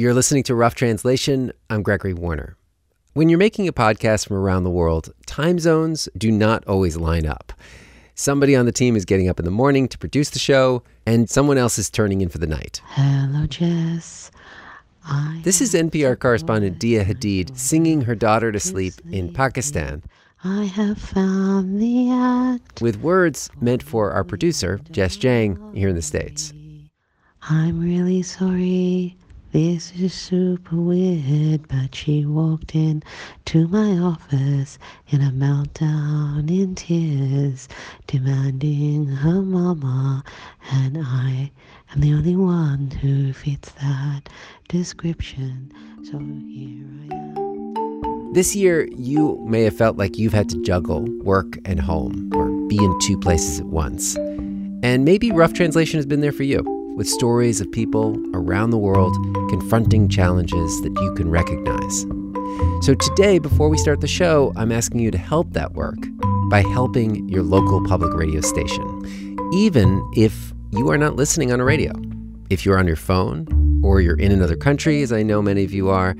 You're listening to Rough Translation. I'm Gregory Warner. When you're making a podcast from around the world, time zones do not always line up. Somebody on the team is getting up in the morning to produce the show, and someone else is turning in for the night. Hello, Jess. I this is NPR correspondent Diaa Hadid singing her daughter to sleep in Pakistan. I have found the act. With words meant for our producer, Jess Jiang, here in the States. I'm really sorry. This is super weird, but she walked in to my office in a meltdown in tears, demanding her mama, and I am the only one who fits that description. So here I am. This year, you may have felt like you've had to juggle work and home or be in two places at once. And maybe rough translation has been there for you with stories of people around the world confronting challenges that you can recognize. So, today, before we start the show, I'm asking you to help that work by helping your local public radio station, even if you are not listening on a radio. If you're on your phone or you're in another country, as I know many of you are,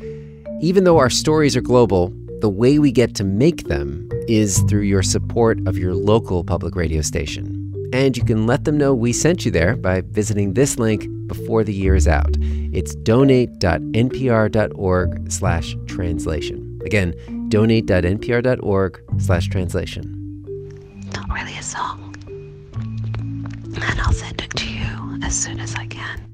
even though our stories are global, the way we get to make them is through your support of your local public radio station. And you can let them know we sent you there by visiting this link before the year is out. It's donate.npr.org slash translation. Again, donate.npr.org slash translation. Not really a song. And I'll send it to you as soon as I can.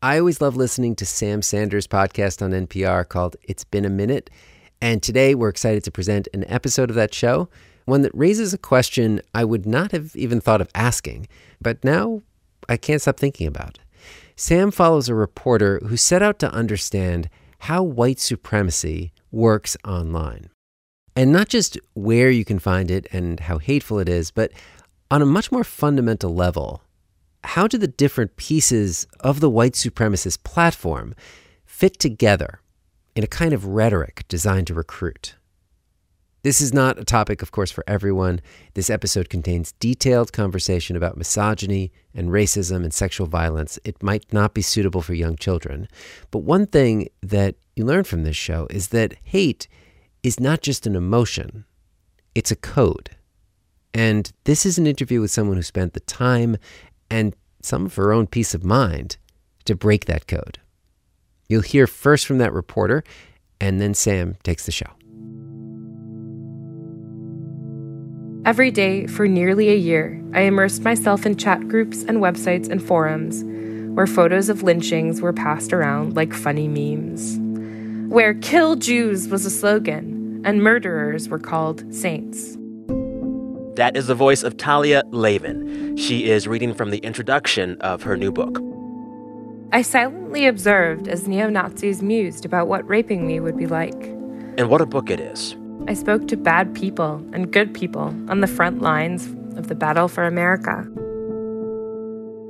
I always love listening to Sam Sanders' podcast on NPR called It's Been a Minute. And today we're excited to present an episode of that show, one that raises a question I would not have even thought of asking, but now I can't stop thinking about. Sam follows a reporter who set out to understand how white supremacy works online. And not just where you can find it and how hateful it is, but on a much more fundamental level, how do the different pieces of the white supremacist platform fit together in a kind of rhetoric designed to recruit? This is not a topic, of course, for everyone. This episode contains detailed conversation about misogyny and racism and sexual violence. It might not be suitable for young children. But one thing that you learn from this show is that hate is not just an emotion, it's a code. And this is an interview with someone who spent the time and some of her own peace of mind to break that code. You'll hear first from that reporter, and then Sam takes the show. Every day for nearly a year, I immersed myself in chat groups and websites and forums where photos of lynchings were passed around like funny memes, where kill Jews was a slogan and murderers were called saints. That is the voice of Talia Lavin. She is reading from the introduction of her new book. I silently observed as neo Nazis mused about what raping me would be like. And what a book it is. I spoke to bad people and good people on the front lines of the battle for America.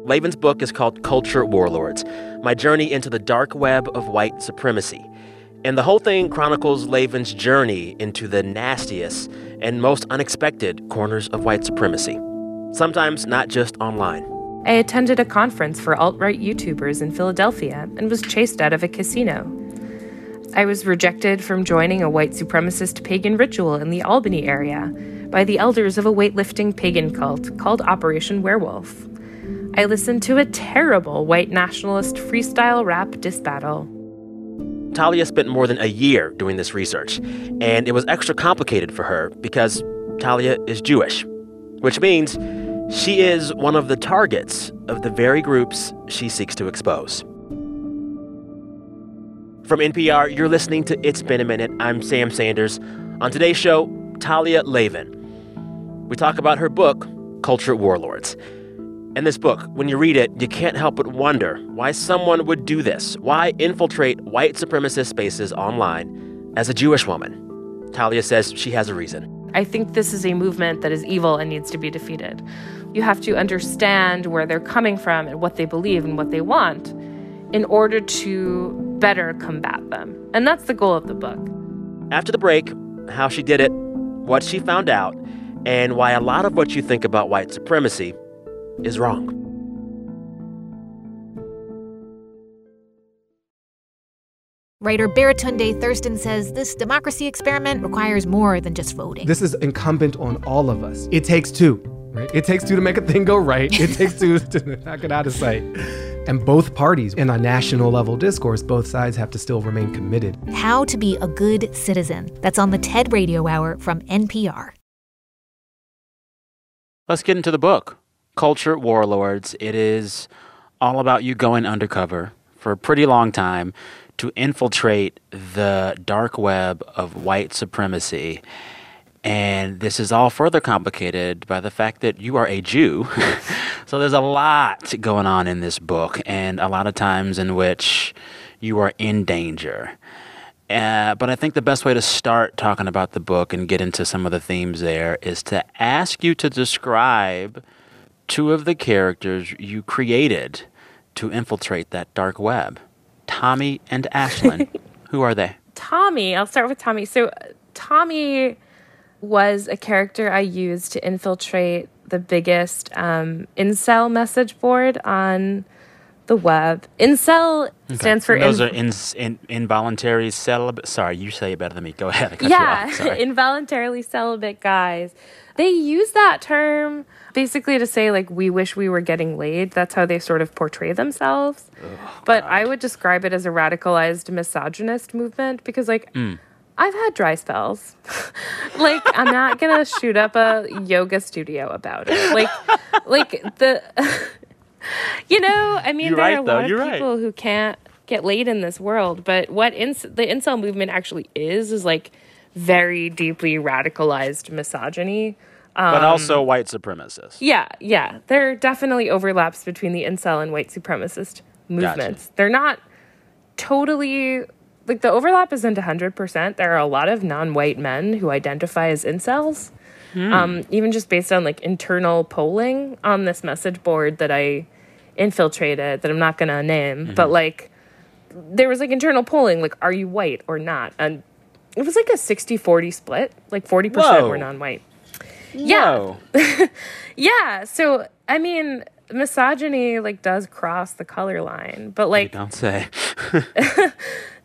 Lavin's book is called Culture Warlords My Journey into the Dark Web of White Supremacy. And the whole thing chronicles Lavin's journey into the nastiest and most unexpected corners of white supremacy, sometimes not just online. I attended a conference for alt right YouTubers in Philadelphia and was chased out of a casino. I was rejected from joining a white supremacist pagan ritual in the Albany area by the elders of a weightlifting pagan cult called Operation Werewolf. I listened to a terrible white nationalist freestyle rap diss battle Talia spent more than a year doing this research, and it was extra complicated for her because Talia is Jewish, which means she is one of the targets of the very groups she seeks to expose. From NPR, you're listening to It's Been a Minute. I'm Sam Sanders. On today's show, Talia Lavin. We talk about her book, Culture Warlords. In this book, when you read it, you can't help but wonder why someone would do this. Why infiltrate white supremacist spaces online as a Jewish woman? Talia says she has a reason. I think this is a movement that is evil and needs to be defeated. You have to understand where they're coming from and what they believe and what they want in order to better combat them. And that's the goal of the book. After the break, how she did it, what she found out, and why a lot of what you think about white supremacy is wrong. Writer Baratunde Thurston says this democracy experiment requires more than just voting. This is incumbent on all of us. It takes two, right? It takes two to make a thing go right. It takes two to knock it out of sight. And both parties, in a national level discourse, both sides have to still remain committed. How to be a good citizen. That's on the TED Radio Hour from NPR. Let's get into the book, Culture Warlords. It is all about you going undercover for a pretty long time to infiltrate the dark web of white supremacy. And this is all further complicated by the fact that you are a Jew. so there's a lot going on in this book, and a lot of times in which you are in danger. Uh, but I think the best way to start talking about the book and get into some of the themes there is to ask you to describe two of the characters you created to infiltrate that dark web. Tommy and Ashlyn. Who are they? Tommy, I'll start with Tommy. So, Tommy was a character I used to infiltrate the biggest um, incel message board on the web. Incel okay. stands for. And those in- are in, in, involuntary celibate. Sorry, you say it better than me. Go ahead. yeah, involuntarily celibate guys. They use that term basically to say like we wish we were getting laid. That's how they sort of portray themselves. Oh, but God. I would describe it as a radicalized misogynist movement because like. Mm. I've had dry spells. like I'm not gonna shoot up a yoga studio about it. Like, like the, you know, I mean, You're there right, are a though. lot You're of people right. who can't get laid in this world. But what ins- the incel movement actually is is like very deeply radicalized misogyny. Um, but also white supremacists. Yeah, yeah. There are definitely overlaps between the incel and white supremacist movements. Gotcha. They're not totally like the overlap isn't 100%. There are a lot of non white men who identify as incels. Hmm. Um, even just based on like internal polling on this message board that I infiltrated, that I'm not going to name, mm-hmm. but like there was like internal polling, like, are you white or not? And it was like a 60 40 split, like 40% Whoa. were non white. Yeah. yeah. So, I mean, misogyny like does cross the color line, but like you don't say.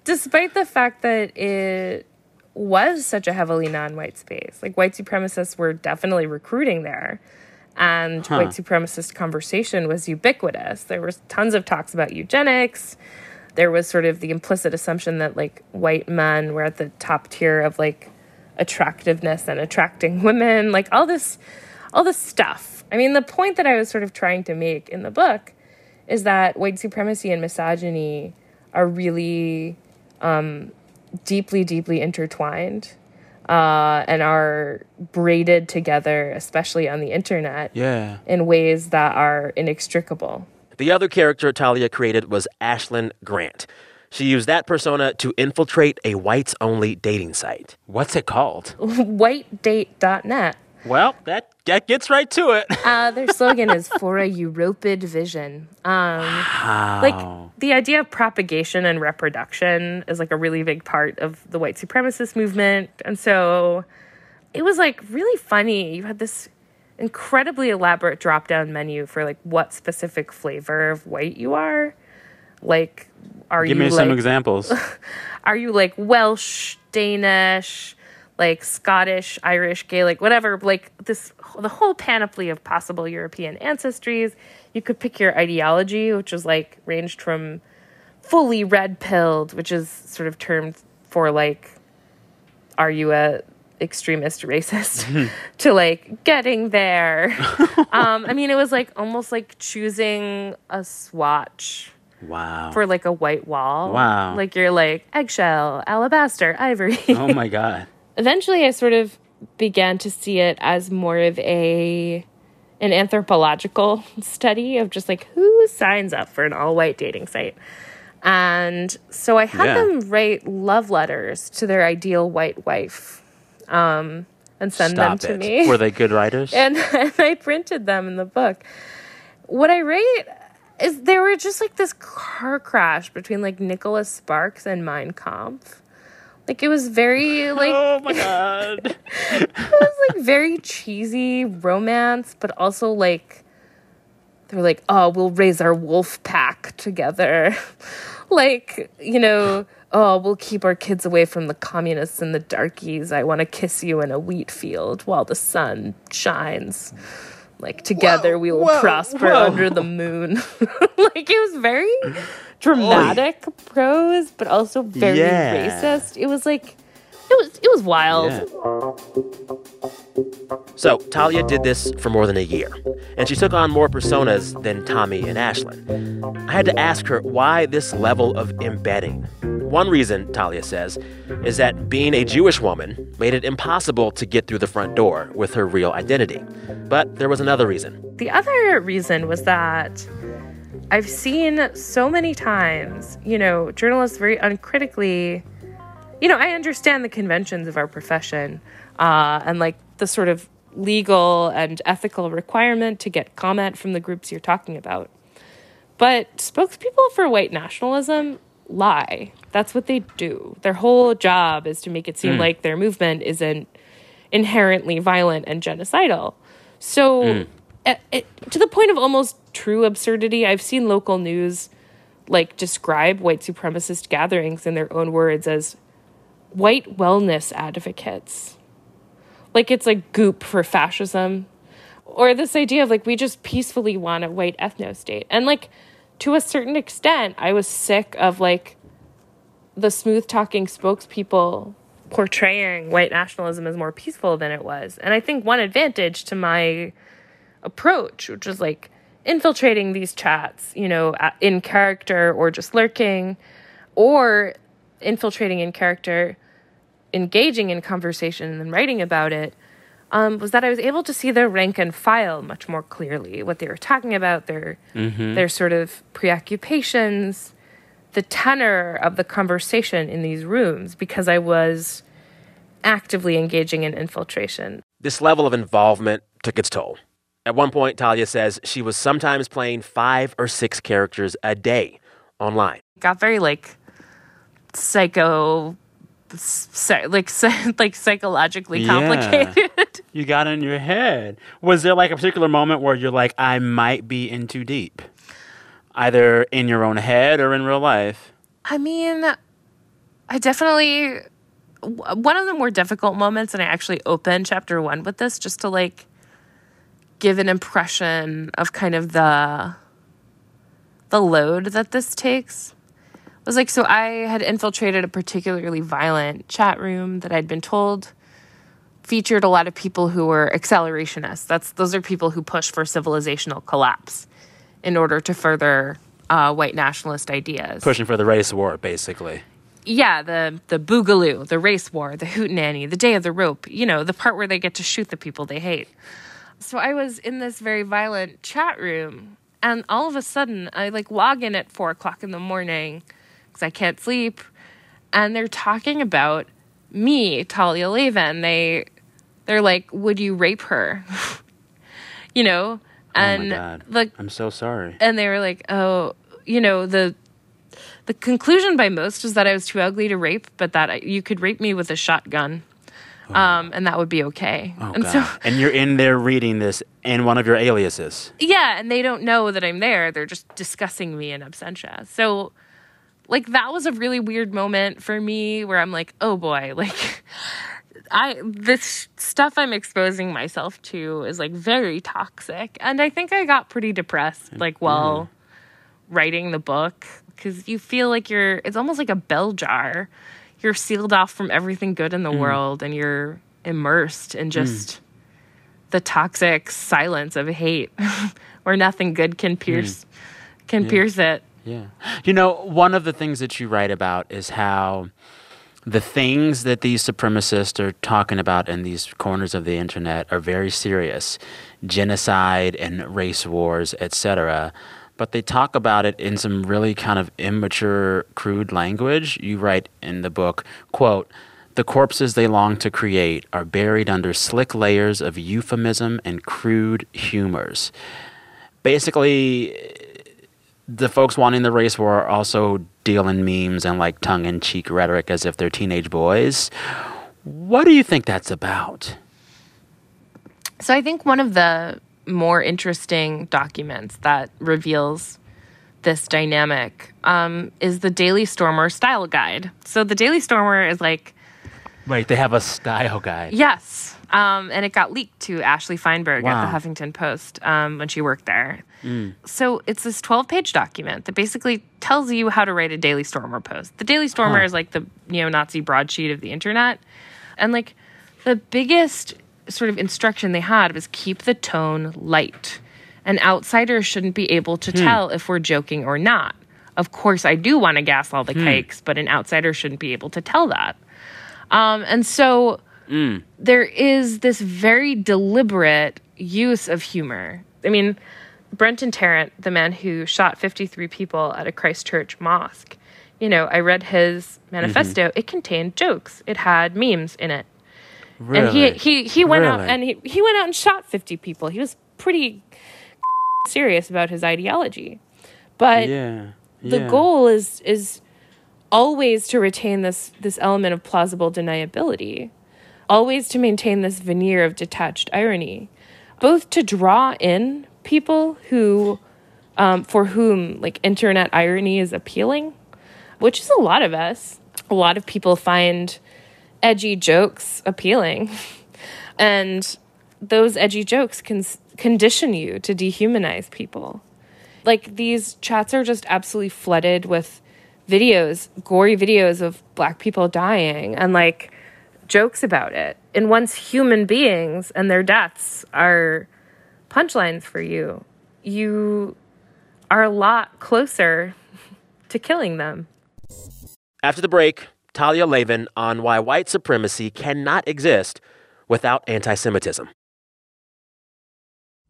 despite the fact that it was such a heavily non-white space, like white supremacists were definitely recruiting there. And huh. white supremacist conversation was ubiquitous. There was tons of talks about eugenics. There was sort of the implicit assumption that like white men were at the top tier of like attractiveness and attracting women, like all this all this stuff. I mean, the point that I was sort of trying to make in the book is that white supremacy and misogyny are really um, deeply, deeply intertwined uh, and are braided together, especially on the internet, yeah. in ways that are inextricable. The other character Talia created was Ashlyn Grant. She used that persona to infiltrate a whites only dating site. What's it called? Whitedate.net. Well, that that gets right to it. uh, their slogan is "For a Europid Vision." Um, wow. Like the idea of propagation and reproduction is like a really big part of the white supremacist movement, and so it was like really funny. You had this incredibly elaborate drop-down menu for like what specific flavor of white you are. Like, are Give you Give me like, some examples? are you like Welsh, Danish? Like Scottish, Irish, Gaelic, whatever, like this the whole panoply of possible European ancestries. You could pick your ideology, which was like ranged from fully red pilled, which is sort of termed for like are you a extremist racist to like getting there. um, I mean, it was like almost like choosing a swatch. Wow. For like a white wall. Wow. Like you're like eggshell, alabaster, ivory. oh my God eventually I sort of began to see it as more of a an anthropological study of just like who signs up for an all white dating site. And so I had yeah. them write love letters to their ideal white wife um, and send Stop them to it. me. Were they good writers? and, and I printed them in the book. What I write is there were just like this car crash between like Nicholas Sparks and Mein Kampf Like it was very like Oh my god. it was like very cheesy romance, but also like they're like, oh, we'll raise our wolf pack together. like, you know, oh, we'll keep our kids away from the communists and the darkies. I want to kiss you in a wheat field while the sun shines. Like together we will whoa, prosper whoa. under the moon. like it was very dramatic oh, prose, but also very Yeah. racist. It was like it was it was wild. Yeah. So, Talia did this for more than a year, and she took on more personas than Tommy and Ashlyn. I had to ask her why this level of embedding. One reason, Talia says, is that being a Jewish woman made it impossible to get through the front door with her real identity. But there was another reason. The other reason was that I've seen so many times, you know, journalists very uncritically, you know, I understand the conventions of our profession uh, and like the sort of legal and ethical requirement to get comment from the groups you're talking about. But spokespeople for white nationalism lie. That's what they do. Their whole job is to make it seem like their movement isn't inherently violent and genocidal. So, to the point of almost true absurdity, I've seen local news like describe white supremacist gatherings in their own words as white wellness advocates. Like it's like goop for fascism. Or this idea of like we just peacefully want a white ethno state. And like to a certain extent, I was sick of like the smooth talking spokespeople portraying white nationalism as more peaceful than it was. And I think one advantage to my approach, which was like infiltrating these chats, you know, in character or just lurking, or infiltrating in character, engaging in conversation and then writing about it, um, was that I was able to see their rank and file much more clearly, what they were talking about, their their sort of preoccupations, the tenor of the conversation in these rooms, because I was actively engaging in infiltration. This level of involvement took its toll. At one point, Talia says she was sometimes playing five or six characters a day online. got very like psycho like like psychologically Yeah. complicated You got in your head. Was there like a particular moment where you're like, I might be in too deep? Either in your own head or in real life? i mean i definitely one of the more difficult moments and i actually opened chapter one with this just to like give an impression of kind of the the load that this takes was like so i had infiltrated a particularly violent chat room that i'd been told featured a lot of people who were accelerationists that's those are people who push for civilizational collapse in order to further uh, white nationalist ideas Pushing for the race war, basically. yeah, the the boogaloo, the race war, the hootenanny, the day of the rope, you know, the part where they get to shoot the people they hate. So I was in this very violent chat room, and all of a sudden I like log in at four o'clock in the morning because I can't sleep, and they're talking about me, Talia Lavin. They they're like, "Would you rape her?" you know, and oh my God. like I'm so sorry. and they were like, "Oh, you know the." The conclusion by most was that I was too ugly to rape, but that I, you could rape me with a shotgun, um, and that would be okay. Oh, and God. so, and you're in there reading this in one of your aliases. yeah, and they don't know that I'm there. They're just discussing me in absentia. So, like, that was a really weird moment for me where I'm like, oh boy, like, I, this stuff I'm exposing myself to is like very toxic. And I think I got pretty depressed, like, while writing the book, because you feel like you're, it's almost like a bell jar. You're sealed off from everything good in the mm. world and you're immersed in mm. just the toxic silence of hate where nothing good can mm. pierce can pierce it. Yeah. You know, one of the things that you write about is how the things that these supremacists are talking about in these corners of the internet are very serious. Genocide and race wars, etc. But they talk about it in some really kind of immature, crude language. You write in the book, quote, the corpses they long to create are buried under slick layers of euphemism and crude humors. Basically, the folks wanting the race war are also dealing memes and like tongue in cheek rhetoric as if they're teenage boys. What do you think that's about? So I think one of the more interesting documents that reveals this dynamic um, is the Daily Stormer style guide. So the Daily Stormer is like Wait, they have a style guide. Yes. Um, and it got leaked to Ashley Feinberg Wow. at the Huffington Post um, when she worked there. So it's this 12 page document that basically tells you how to write a Daily Stormer post. The Daily Stormer is like the neo Nazi broadsheet of the internet. And like the biggest sort of instruction they had was keep the tone light. An outsider shouldn't be able to hmm. tell if we're joking or not. Of course, I do want to gas all the hmm. cakes, but an outsider shouldn't be able to tell that. Um, and so hmm. there is this very deliberate use of humor. I mean, Brenton Tarrant, the man who shot 53 people at a Christchurch mosque, you know, I read his mm-hmm. manifesto. It contained jokes. It had memes in it. And he he he went out and he, he went out and shot 50 people. He was pretty serious about his ideology. But yeah. the goal is is always to retain this this element of plausible deniability always to maintain this veneer of detached irony both to draw in people who um, for whom like internet irony is appealing which is a lot of us a lot of people find edgy jokes appealing and those edgy jokes can condition you to dehumanize people like these chats are just absolutely flooded with videos, gory videos of black people dying and like jokes about it. And once human beings and their deaths are punchlines for you, you are a lot closer to killing them. After the break, Talia Lavin on why white supremacy cannot exist without anti Semitism.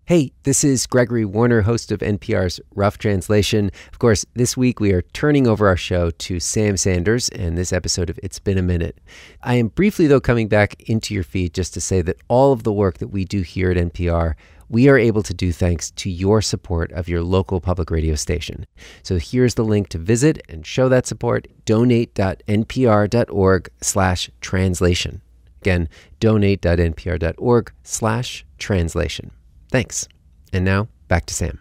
Hey, this is Gregory Warner, host of NPR's Rough Translation. Of course, this week we are turning over our show to Sam Sanders and this episode of It's Been a Minute. I am briefly, though, coming back into your feed just to say that all of the work that we do here at NPR, we are able to do thanks to your support of your local public radio station. So here's the link to visit and show that support, donate.npr.org slash translation. Again, donate.npr.org slash translation. Thanks. And now back to Sam.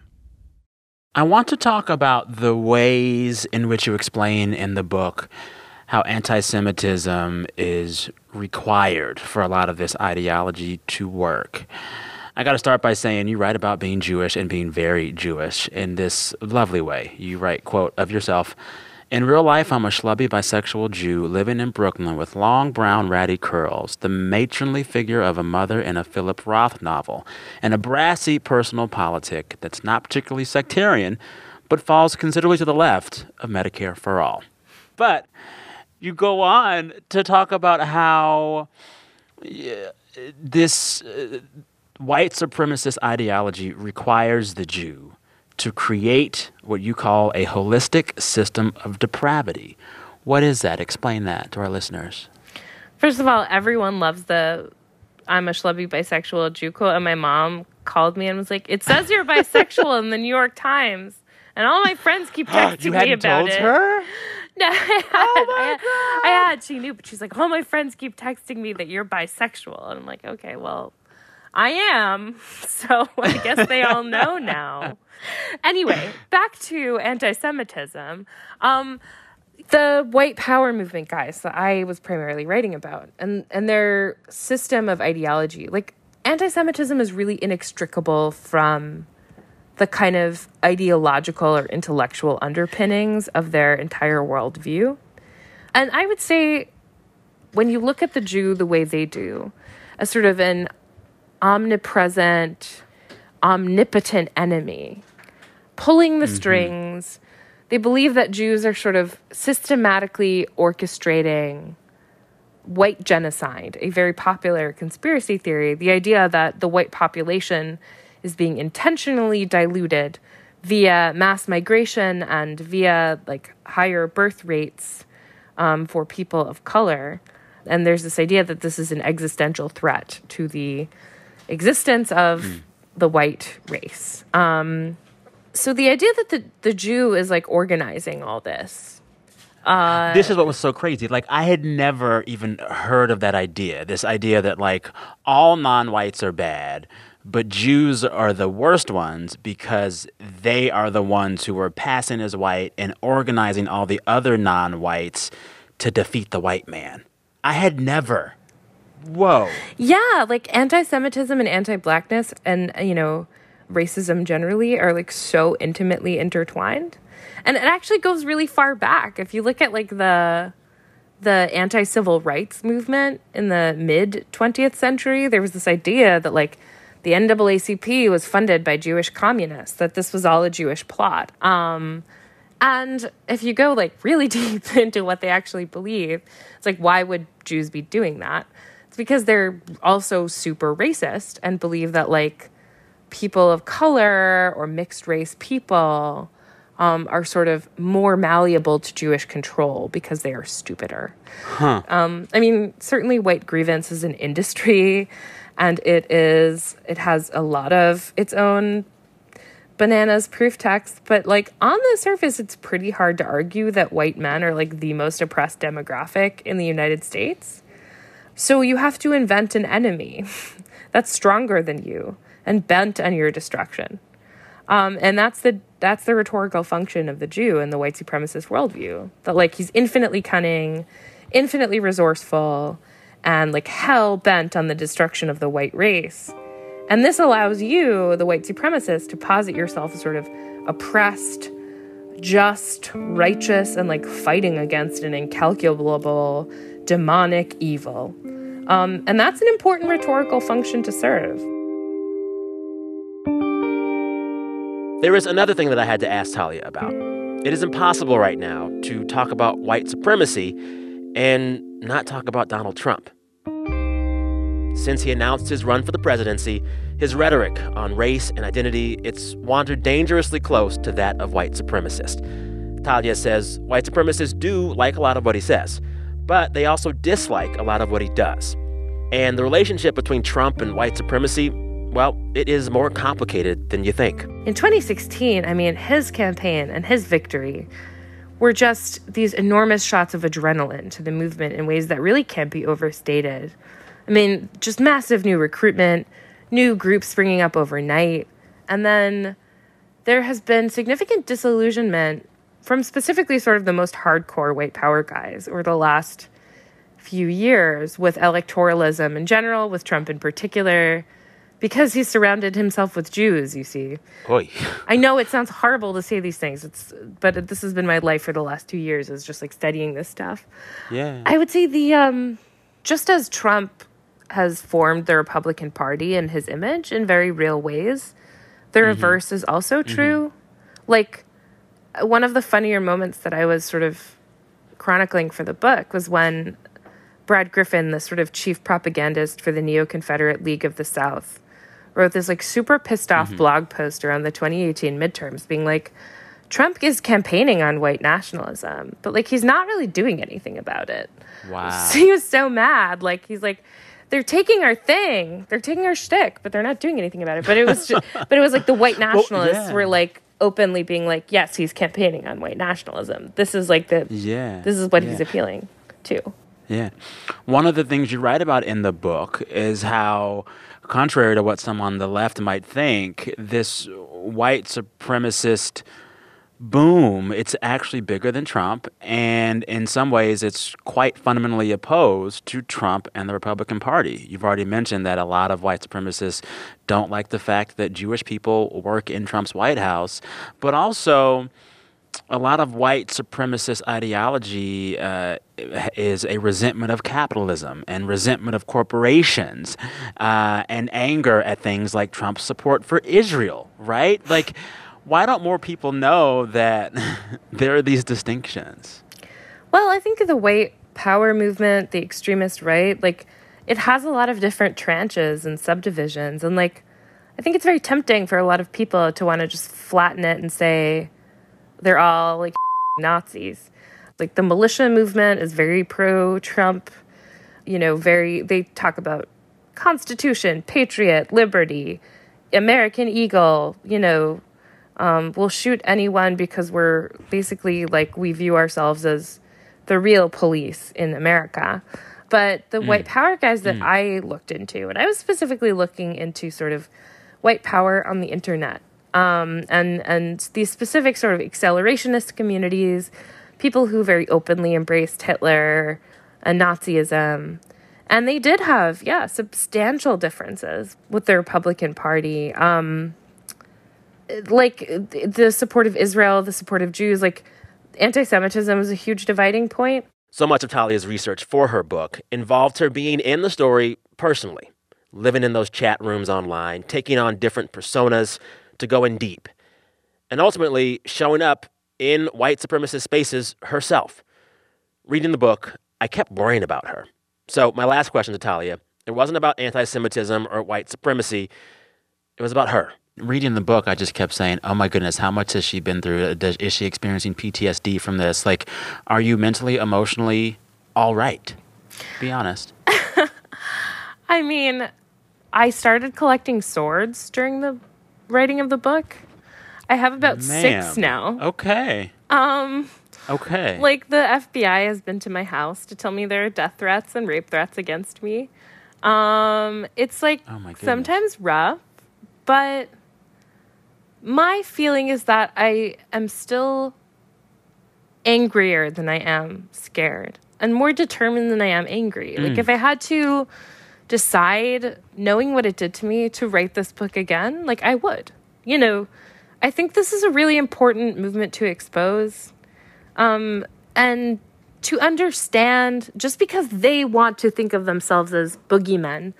I want to talk about the ways in which you explain in the book how anti Semitism is required for a lot of this ideology to work. I got to start by saying you write about being Jewish and being very Jewish in this lovely way. You write, quote, of yourself, in real life, I'm a schlubby bisexual Jew living in Brooklyn with long brown ratty curls, the matronly figure of a mother in a Philip Roth novel, and a brassy personal politic that's not particularly sectarian, but falls considerably to the left of Medicare for all. But you go on to talk about how this uh, white supremacist ideology requires the Jew to create what you call a holistic system of depravity. What is that? Explain that to our listeners. First of all, everyone loves the I'm a schlubby bisexual Jew quote, and my mom called me and was like, "It says you're bisexual in the New York Times," and all my friends keep texting me about it. her? No, I had, oh I, had, I had. She knew, but she's like, all my friends keep texting me that you're bisexual, and I'm like, okay, well, I am. So I guess they all know now. Anyway, back to anti-Semitism. Um, the white power movement guys that I was primarily writing about, and and their system of ideology, like anti-Semitism, is really inextricable from the kind of ideological or intellectual underpinnings of their entire worldview. And I would say, when you look at the Jew the way they do, as sort of an omnipresent, omnipotent enemy, pulling the strings, they believe that Jews are sort of systematically orchestrating white genocide, a very popular conspiracy theory. The idea that the white population is being intentionally diluted via mass migration and via like higher birth rates um, for people of color. And there's this idea that this is an existential threat to the existence of the white race. Um, So the idea that the, the Jew is like organizing all this. this is what was so crazy. Like I had never even heard of that idea. This idea that like all non-whites are bad, but Jews are the worst ones because they are the ones who are passing as white and organizing all the other non-whites to defeat the white man. I had never. Whoa. Yeah, like anti Semitism and anti blackness and, you know, racism generally are like so intimately intertwined. And it actually goes really far back. If you look at like the the anti civil rights movement in the mid 20th century, there was this idea that like the NAACP was funded by Jewish communists, that this was all a Jewish plot. Um, and if you go like really deep into what they actually believe, it's like, why would Jews be doing that? It's because they're also super racist and believe that like people of color or mixed race people um, are sort of more malleable to Jewish control because they are stupider. Um, I mean, certainly white grievance is an industry and it is, it has a lot of its own bananas proof text, but like on the surface, it's pretty hard to argue that white men are like the most oppressed demographic in the United States. So you have to invent an enemy that's stronger than you and bent on your destruction. Um, and that's the that's the rhetorical function of the Jew in the white supremacist worldview. That like he's infinitely cunning, infinitely resourceful, and like hell bent on the destruction of the white race. And this allows you, the white supremacist, to posit yourself as sort of oppressed, just, righteous, and like fighting against an incalculable demonic evil. Um, and that's an important rhetorical function to serve. There is another thing that I had to ask Talia about. It is impossible right now to talk about white supremacy and not talk about Donald Trump. Since he announced his run for the presidency, his rhetoric on race and identity, it's wandered dangerously close to that of white supremacists. Talia says white supremacists do like a lot of what he says, but they also dislike a lot of what he does. And the relationship between Trump and white supremacy, well, it is more complicated than you think. In 2016, I mean, his campaign and his victory were just these enormous shots of adrenaline to the movement in ways that really can't be overstated. I mean, just massive new recruitment, new groups springing up overnight. And then there has been significant disillusionment from specifically sort of the most hardcore white power guys over the last few years with electoralism in general, with Trump in particular, because he's surrounded himself with Jews, you see. Oy. I know it sounds horrible to say these things, it's but this has been my life for the last 2 years is just like studying this stuff. Yeah. I would say the um just as Trump has formed the Republican Party and his image in very real ways, the reverse is also true. Like one of the funnier moments that I was sort of chronicling for the book was when Brad Griffin, the sort of chief propagandist for the Neo Confederate League of the South, wrote this like super pissed off mm-hmm. blog post around the 2018 midterms, being like, Trump is campaigning on white nationalism, but like he's not really doing anything about it. Wow. So he was so mad. Like he's like, they're taking our thing, they're taking our shtick, but they're not doing anything about it. But it was, just, but it was like the white nationalists yeah. were like openly being like, yes, he's campaigning on white nationalism. This is like the, Yeah. this is what yeah. he's appealing to. Yeah. One of the things you write about in the book is how, contrary to what some on the left might think, this white supremacist boom, it's actually bigger than Trump. And in some ways, it's quite fundamentally opposed to Trump and the Republican Party. You've already mentioned that a lot of white supremacists don't like the fact that Jewish people work in Trump's White House, but also a lot of white supremacist ideology uh, is a resentment of capitalism and resentment of corporations uh, and anger at things like Trump's support for Israel, right? Like, why don't more people know that there are these distinctions? Well, I think the white power movement, the extremist right, like it has a lot of different tranches and subdivisions. And like, I think it's very tempting for a lot of people to want to just flatten it and say they're all like Nazis. Like the militia movement is very pro Trump, you know, very, they talk about Constitution, Patriot, Liberty, American Eagle, you know, Um, we'll shoot anyone because we're basically like we view ourselves as the real police in America. But the white power guys that I looked into, and I was specifically looking into sort of white power on the internet um, and and these specific sort of accelerationist communities, people who very openly embraced Hitler and Nazism. And they did have, yeah, substantial differences with the Republican Party. Um, like the support of Israel, the support of Jews, like anti Semitism was a huge dividing point. So much of Talia's research for her book involved her being in the story personally, living in those chat rooms online, taking on different personas to go in deep, and ultimately showing up in white supremacist spaces herself. Reading the book, I kept worrying about her. So, my last question to Talia it wasn't about anti Semitism or white supremacy, it was about her. Reading the book, I just kept saying, "Oh my goodness, how much has she been through? Does, is she experiencing PTSD from this? Like, are you mentally, emotionally all right? Be honest." I mean, I started collecting swords during the writing of the book. I have about six now. Okay. Um, Okay. like the FBI has been to my house to tell me there are death threats and rape threats against me. Um, it's like Oh sometimes rough, but my feeling is that I am still angrier than I am scared and more determined than I am angry. Like if I had to decide knowing what it did to me to write this book again, like I would. You know, I think this is a really important movement to expose um, and to understand just because they want to think of themselves as boogeymen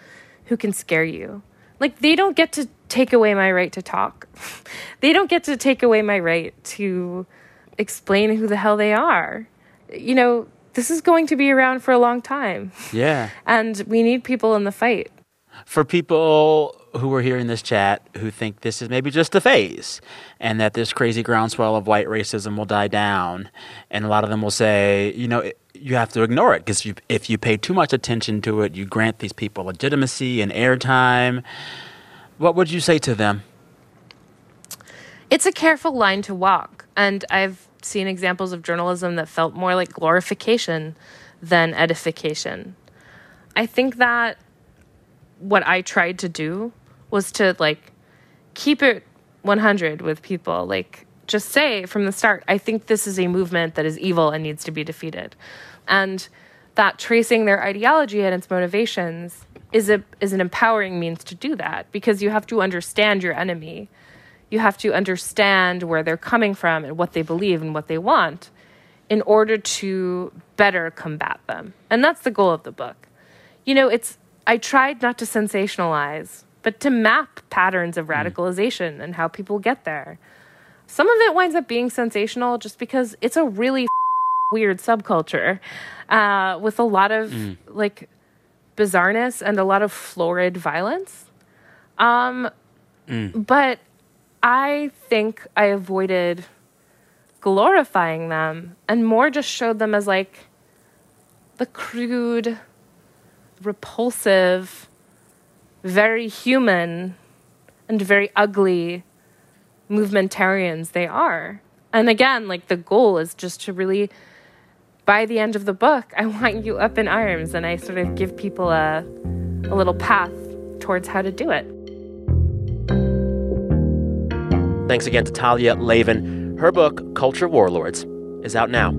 who can scare you. Like, they don't get to take away my right to talk. they don't get to take away my right to explain who the hell they are. You know, this is going to be around for a long time, yeah. and we need people in the fight. For people who are here in this chat who think this is maybe just a phase and that this crazy groundswell of white racism will die down, and a lot of them will say, you know, it, you have to ignore it because if you pay too much attention to it, you grant these people legitimacy and airtime. What would you say to them? it's a careful line to walk. And I've seen examples of journalism that felt more like glorification than edification. I think that what I tried to do was to like keep it 100 with people. Like, just say from the start, I think this is a movement that is evil and needs to be defeated. And that tracing their ideology and its motivations is a is an empowering means to do that because you have to understand your enemy you have to understand where they're coming from and what they believe and what they want in order to better combat them. And that's the goal of the book. You know, it's I tried not to sensationalize, but to map patterns of hmm. radicalization and how people get there. Some of it winds up being sensational just because it's a really weird subculture uh, with a lot of like bizarreness and a lot of florid violence. Um, But I think I avoided glorifying them and more just showed them as like the crude, repulsive, very human, and very ugly movementarians they are. And again, like the goal is just to really, by the end of the book, I want you up in arms and I sort of give people a, a little path towards how to do it. Thanks again to Talia Lavin. Her book, Culture Warlords, is out now.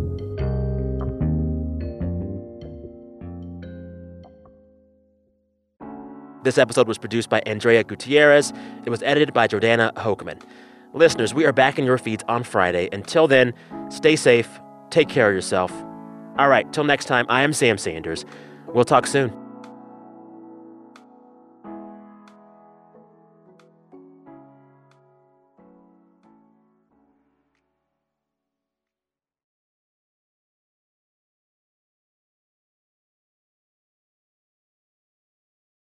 This episode was produced by Andrea Gutierrez. It was edited by Jordana Hochman. Listeners, we are back in your feeds on Friday. Until then, stay safe, take care of yourself. All right, till next time, I am Sam Sanders. We'll talk soon.